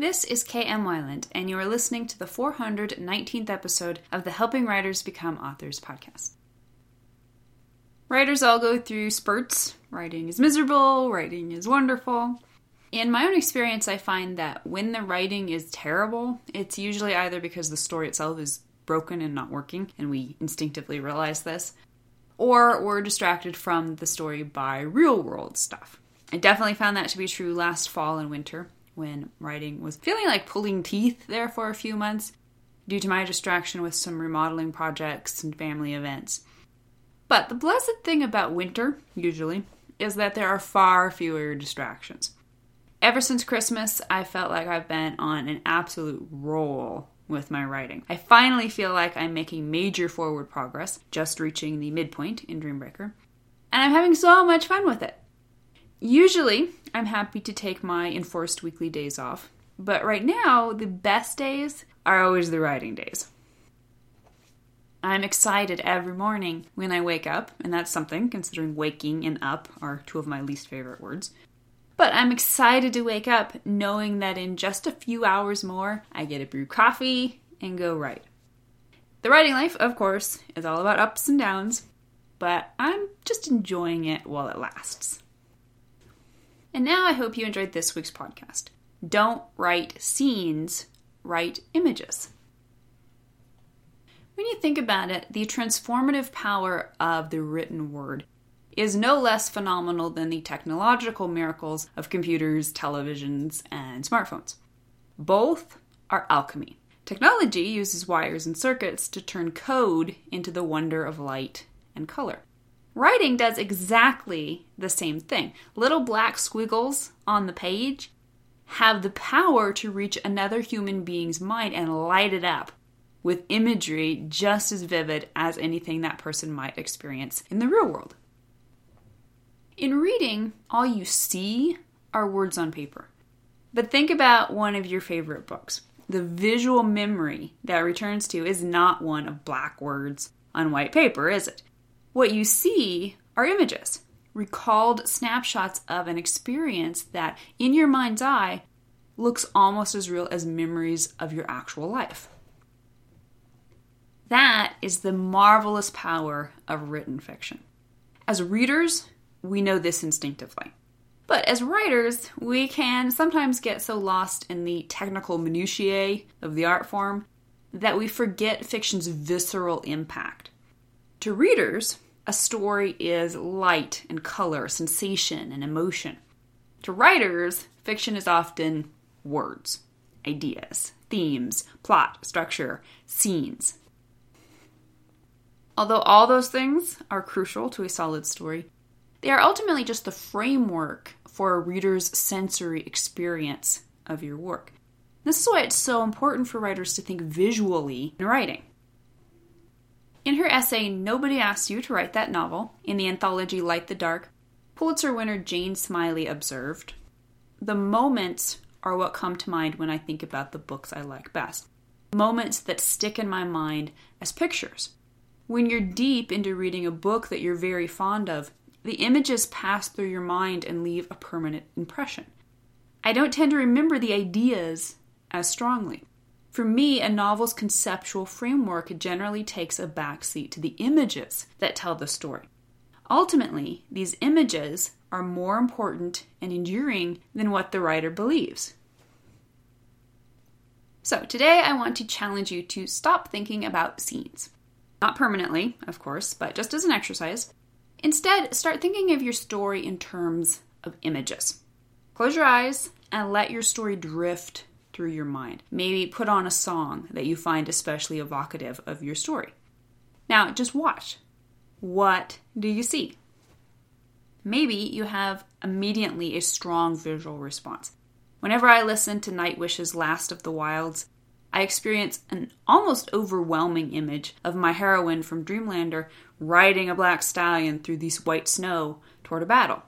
This is KM Weiland, and you are listening to the 419th episode of the Helping Writers Become Authors podcast. Writers all go through spurts. Writing is miserable, writing is wonderful. In my own experience, I find that when the writing is terrible, it's usually either because the story itself is broken and not working, and we instinctively realize this, or we're distracted from the story by real world stuff. I definitely found that to be true last fall and winter when writing was feeling like pulling teeth there for a few months due to my distraction with some remodeling projects and family events. But the blessed thing about winter, usually, is that there are far fewer distractions. Ever since Christmas, I felt like I've been on an absolute roll with my writing. I finally feel like I'm making major forward progress, just reaching the midpoint in Dreambreaker, and I'm having so much fun with it. Usually, I'm happy to take my enforced weekly days off, but right now, the best days are always the writing days. I'm excited every morning when I wake up, and that's something considering waking and up are two of my least favorite words. But I'm excited to wake up knowing that in just a few hours more, I get to brew coffee and go write. The writing life, of course, is all about ups and downs, but I'm just enjoying it while it lasts. And now I hope you enjoyed this week's podcast. Don't write scenes, write images. When you think about it, the transformative power of the written word is no less phenomenal than the technological miracles of computers, televisions, and smartphones. Both are alchemy. Technology uses wires and circuits to turn code into the wonder of light and color. Writing does exactly the same thing. Little black squiggles on the page have the power to reach another human being's mind and light it up with imagery just as vivid as anything that person might experience in the real world. In reading, all you see are words on paper. But think about one of your favorite books. The visual memory that returns to is not one of black words on white paper, is it? What you see are images, recalled snapshots of an experience that, in your mind's eye, looks almost as real as memories of your actual life. That is the marvelous power of written fiction. As readers, we know this instinctively. But as writers, we can sometimes get so lost in the technical minutiae of the art form that we forget fiction's visceral impact. To readers, a story is light and color, sensation and emotion. To writers, fiction is often words, ideas, themes, plot, structure, scenes. Although all those things are crucial to a solid story, they are ultimately just the framework for a reader's sensory experience of your work. This is why it's so important for writers to think visually in writing. In her essay, Nobody Asked You to Write That Novel, in the anthology Light the Dark, Pulitzer winner Jane Smiley observed The moments are what come to mind when I think about the books I like best. Moments that stick in my mind as pictures. When you're deep into reading a book that you're very fond of, the images pass through your mind and leave a permanent impression. I don't tend to remember the ideas as strongly. For me, a novel's conceptual framework generally takes a backseat to the images that tell the story. Ultimately, these images are more important and enduring than what the writer believes. So, today I want to challenge you to stop thinking about scenes. Not permanently, of course, but just as an exercise. Instead, start thinking of your story in terms of images. Close your eyes and let your story drift through your mind. Maybe put on a song that you find especially evocative of your story. Now, just watch. What do you see? Maybe you have immediately a strong visual response. Whenever I listen to Nightwish's Last of the Wilds, I experience an almost overwhelming image of my heroine from Dreamlander riding a black stallion through this white snow toward a battle.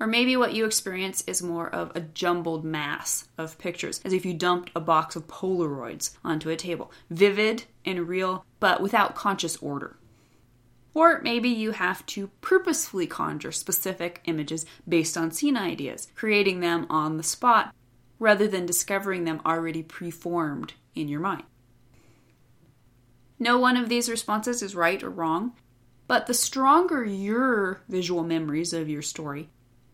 Or maybe what you experience is more of a jumbled mass of pictures, as if you dumped a box of Polaroids onto a table. Vivid and real, but without conscious order. Or maybe you have to purposefully conjure specific images based on scene ideas, creating them on the spot rather than discovering them already preformed in your mind. No one of these responses is right or wrong, but the stronger your visual memories of your story,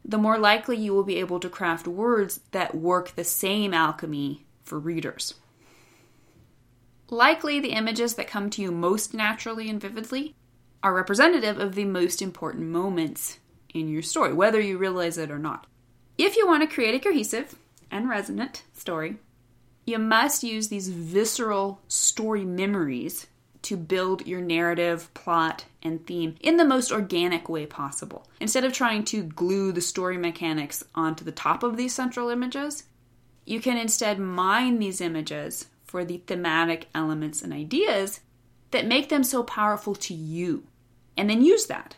the more likely you will be able to craft words that work the same alchemy for readers. Likely, the images that come to you most naturally and vividly are representative of the most important moments in your story, whether you realize it or not. If you want to create a cohesive and resonant story, you must use these visceral story memories to build your narrative, plot, and theme in the most organic way possible. Instead of trying to glue the story mechanics onto the top of these central images, you can instead mine these images for the thematic elements and ideas that make them so powerful to you, and then use that.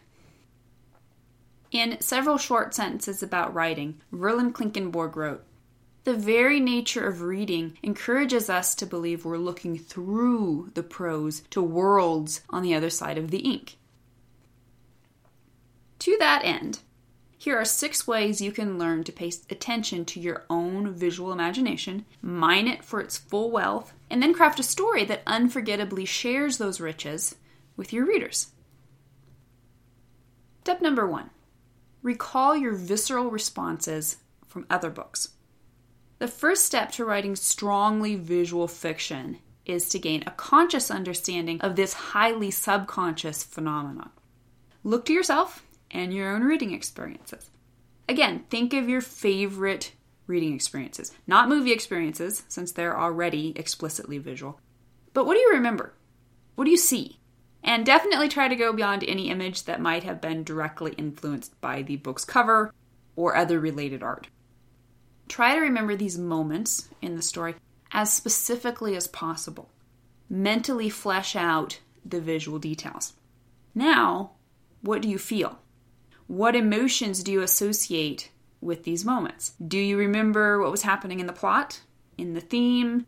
In several short sentences about writing, Verlyn Klinkenborg wrote, the very nature of reading encourages us to believe we're looking through the prose to worlds on the other side of the ink. To that end, here are six ways you can learn to pay attention to your own visual imagination, mine it for its full wealth, and then craft a story that unforgettably shares those riches with your readers. Step number one recall your visceral responses from other books. The first step to writing strongly visual fiction is to gain a conscious understanding of this highly subconscious phenomenon. Look to yourself and your own reading experiences. Again, think of your favorite reading experiences, not movie experiences, since they're already explicitly visual. But what do you remember? What do you see? And definitely try to go beyond any image that might have been directly influenced by the book's cover or other related art. Try to remember these moments in the story as specifically as possible. Mentally flesh out the visual details. Now, what do you feel? What emotions do you associate with these moments? Do you remember what was happening in the plot, in the theme?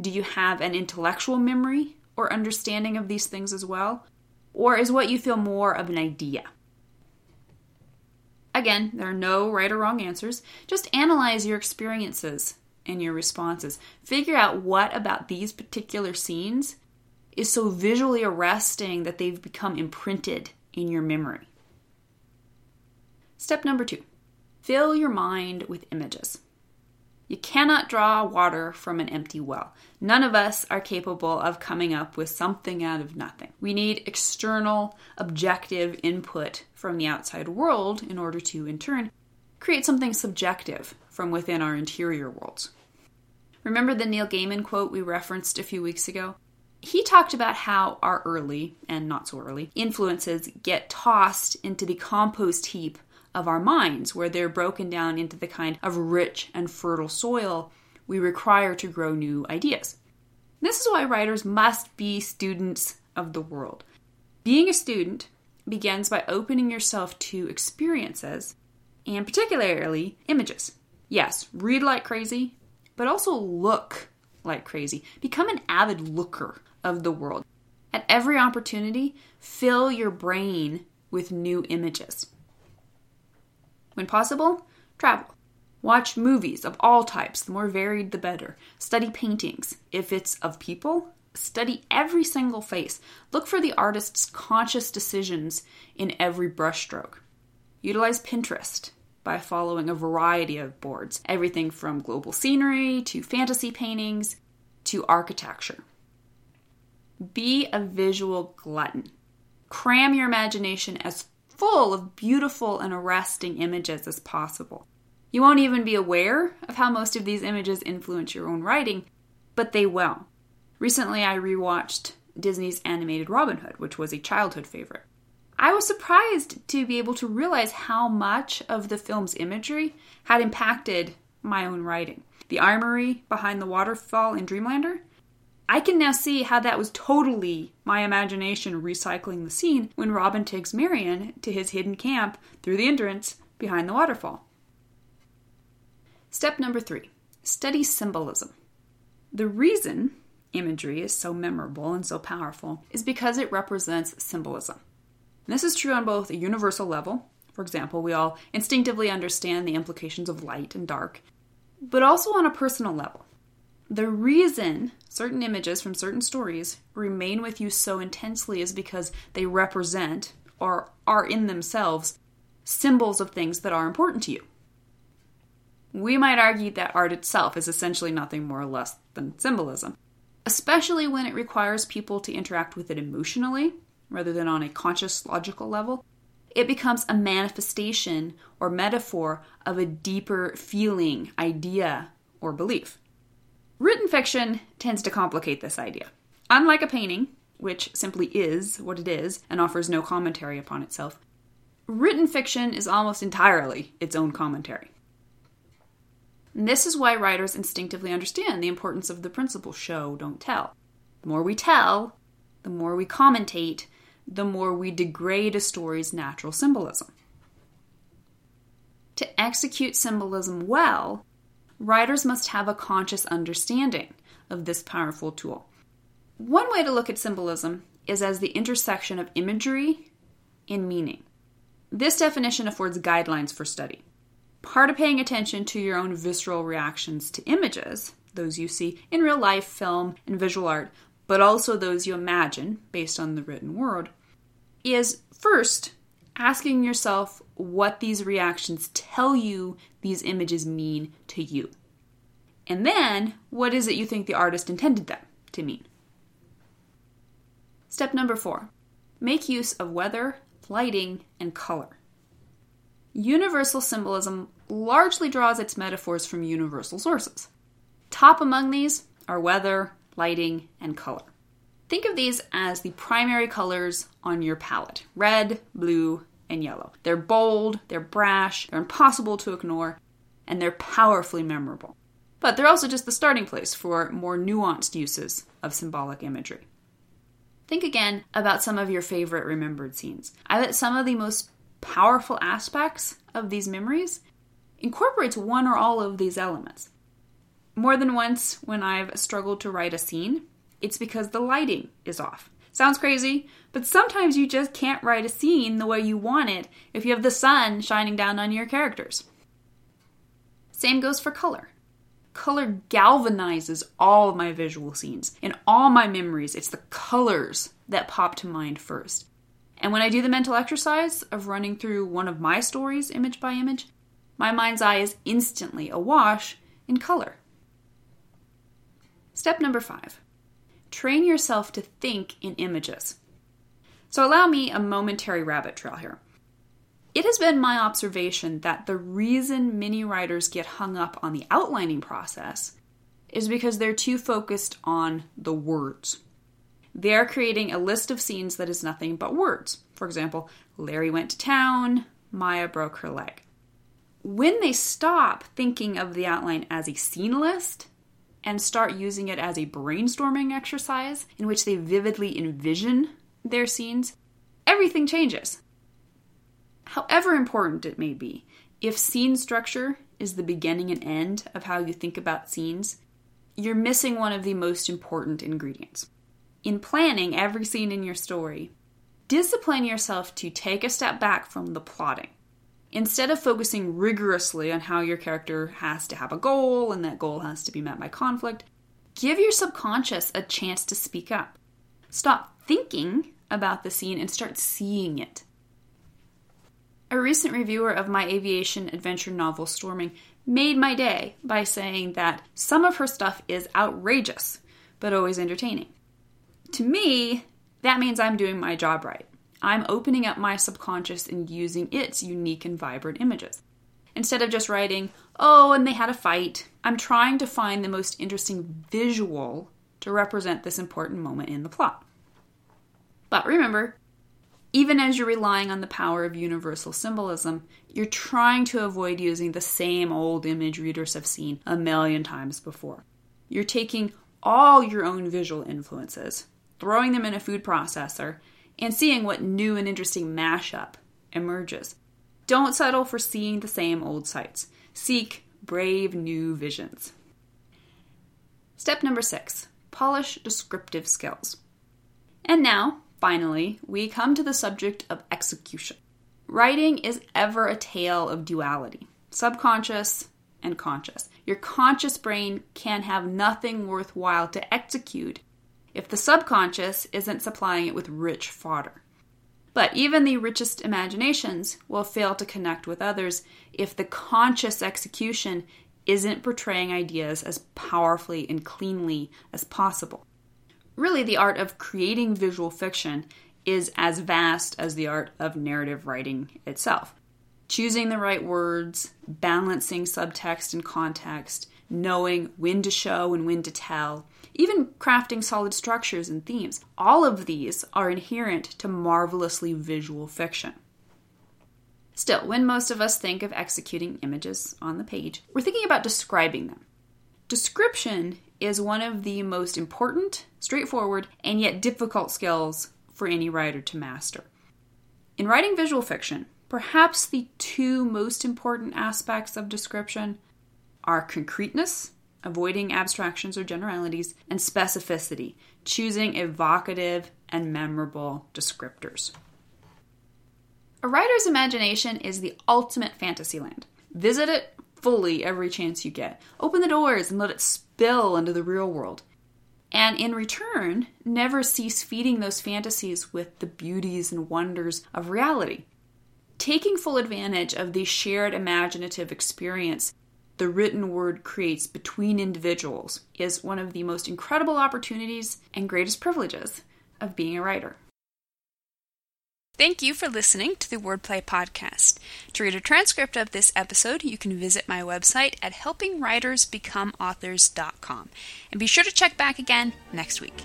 Do you have an intellectual memory or understanding of these things as well? Or is what you feel more of an idea? Again, there are no right or wrong answers. Just analyze your experiences and your responses. Figure out what about these particular scenes is so visually arresting that they've become imprinted in your memory. Step number two fill your mind with images. You cannot draw water from an empty well. None of us are capable of coming up with something out of nothing. We need external, objective input from the outside world in order to, in turn, create something subjective from within our interior worlds. Remember the Neil Gaiman quote we referenced a few weeks ago? He talked about how our early, and not so early, influences get tossed into the compost heap of our minds, where they're broken down into the kind of rich and fertile soil we require to grow new ideas. This is why writers must be students of the world. Being a student begins by opening yourself to experiences, and particularly images. Yes, read like crazy, but also look like crazy. Become an avid looker of the world. At every opportunity, fill your brain with new images. When possible, travel. Watch movies of all types, the more varied the better. Study paintings. If it's of people, study every single face. Look for the artist's conscious decisions in every brushstroke. Utilize Pinterest by following a variety of boards, everything from global scenery to fantasy paintings to architecture. Be a visual glutton. Cram your imagination as full of beautiful and arresting images as possible. You won't even be aware of how most of these images influence your own writing, but they will. Recently, I rewatched Disney's animated Robin Hood, which was a childhood favorite. I was surprised to be able to realize how much of the film's imagery had impacted my own writing. The armory behind the waterfall in Dreamlander I can now see how that was totally my imagination recycling the scene when Robin takes Marian to his hidden camp through the entrance behind the waterfall. Step number three study symbolism. The reason imagery is so memorable and so powerful is because it represents symbolism. And this is true on both a universal level. For example, we all instinctively understand the implications of light and dark, but also on a personal level. The reason certain images from certain stories remain with you so intensely is because they represent or are in themselves symbols of things that are important to you. We might argue that art itself is essentially nothing more or less than symbolism, especially when it requires people to interact with it emotionally rather than on a conscious logical level. It becomes a manifestation or metaphor of a deeper feeling, idea, or belief. Written fiction tends to complicate this idea. Unlike a painting, which simply is what it is and offers no commentary upon itself, written fiction is almost entirely its own commentary. And this is why writers instinctively understand the importance of the principle show, don't tell. The more we tell, the more we commentate, the more we degrade a story's natural symbolism. To execute symbolism well, writers must have a conscious understanding of this powerful tool. One way to look at symbolism is as the intersection of imagery and meaning. This definition affords guidelines for study. Part of paying attention to your own visceral reactions to images, those you see in real life, film, and visual art, but also those you imagine based on the written word, is first asking yourself what these reactions tell you these images mean to you. And then, what is it you think the artist intended them to mean? Step number four make use of weather, lighting, and color. Universal symbolism largely draws its metaphors from universal sources. Top among these are weather, lighting, and color. Think of these as the primary colors on your palette red, blue, and yellow. They're bold, they're brash, they're impossible to ignore, and they're powerfully memorable. But they're also just the starting place for more nuanced uses of symbolic imagery. Think again about some of your favorite remembered scenes. I bet some of the most powerful aspects of these memories incorporates one or all of these elements. More than once, when I've struggled to write a scene, it's because the lighting is off. Sounds crazy, but sometimes you just can't write a scene the way you want it if you have the sun shining down on your characters. Same goes for color. Color galvanizes all of my visual scenes. In all my memories, it's the colors that pop to mind first. And when I do the mental exercise of running through one of my stories image by image, my mind's eye is instantly awash in color. Step number five train yourself to think in images. So, allow me a momentary rabbit trail here. It has been my observation that the reason many writers get hung up on the outlining process is because they're too focused on the words. They are creating a list of scenes that is nothing but words. For example, Larry went to town, Maya broke her leg. When they stop thinking of the outline as a scene list and start using it as a brainstorming exercise in which they vividly envision their scenes, everything changes. However important it may be, if scene structure is the beginning and end of how you think about scenes, you're missing one of the most important ingredients. In planning every scene in your story, discipline yourself to take a step back from the plotting. Instead of focusing rigorously on how your character has to have a goal and that goal has to be met by conflict, give your subconscious a chance to speak up. Stop thinking about the scene and start seeing it. A recent reviewer of my aviation adventure novel Storming made my day by saying that some of her stuff is outrageous, but always entertaining. To me, that means I'm doing my job right. I'm opening up my subconscious and using its unique and vibrant images. Instead of just writing, oh, and they had a fight, I'm trying to find the most interesting visual to represent this important moment in the plot. But remember, even as you're relying on the power of universal symbolism, you're trying to avoid using the same old image readers have seen a million times before. You're taking all your own visual influences, throwing them in a food processor, and seeing what new and interesting mashup emerges. Don't settle for seeing the same old sights. Seek brave new visions. Step number six polish descriptive skills. And now, finally, we come to the subject of execution. Writing is ever a tale of duality subconscious and conscious. your conscious brain can have nothing worthwhile to execute if the subconscious isn't supplying it with rich fodder. But even the richest imaginations will fail to connect with others if the conscious execution isn't portraying ideas as powerfully and cleanly as possible. Really, the art of creating visual fiction is as vast as the art of narrative writing itself. Choosing the right words, balancing subtext and context, knowing when to show and when to tell, even crafting solid structures and themes. All of these are inherent to marvelously visual fiction. Still, when most of us think of executing images on the page, we're thinking about describing them. Description is one of the most important, straightforward, and yet difficult skills for any writer to master. In writing visual fiction, perhaps the two most important aspects of description are concreteness avoiding abstractions or generalities, and specificity, choosing evocative and memorable descriptors. A writer's imagination is the ultimate fantasy land. Visit it fully every chance you get. Open the doors and let it spill into the real world. And in return, never cease feeding those fantasies with the beauties and wonders of reality. Taking full advantage of the shared imaginative experience the written word creates between individuals is one of the most incredible opportunities and greatest privileges of being a writer. Thank you for listening to the Wordplay Podcast. To read a transcript of this episode, you can visit my website at helpingwritersbecomeauthors.com. And be sure to check back again next week.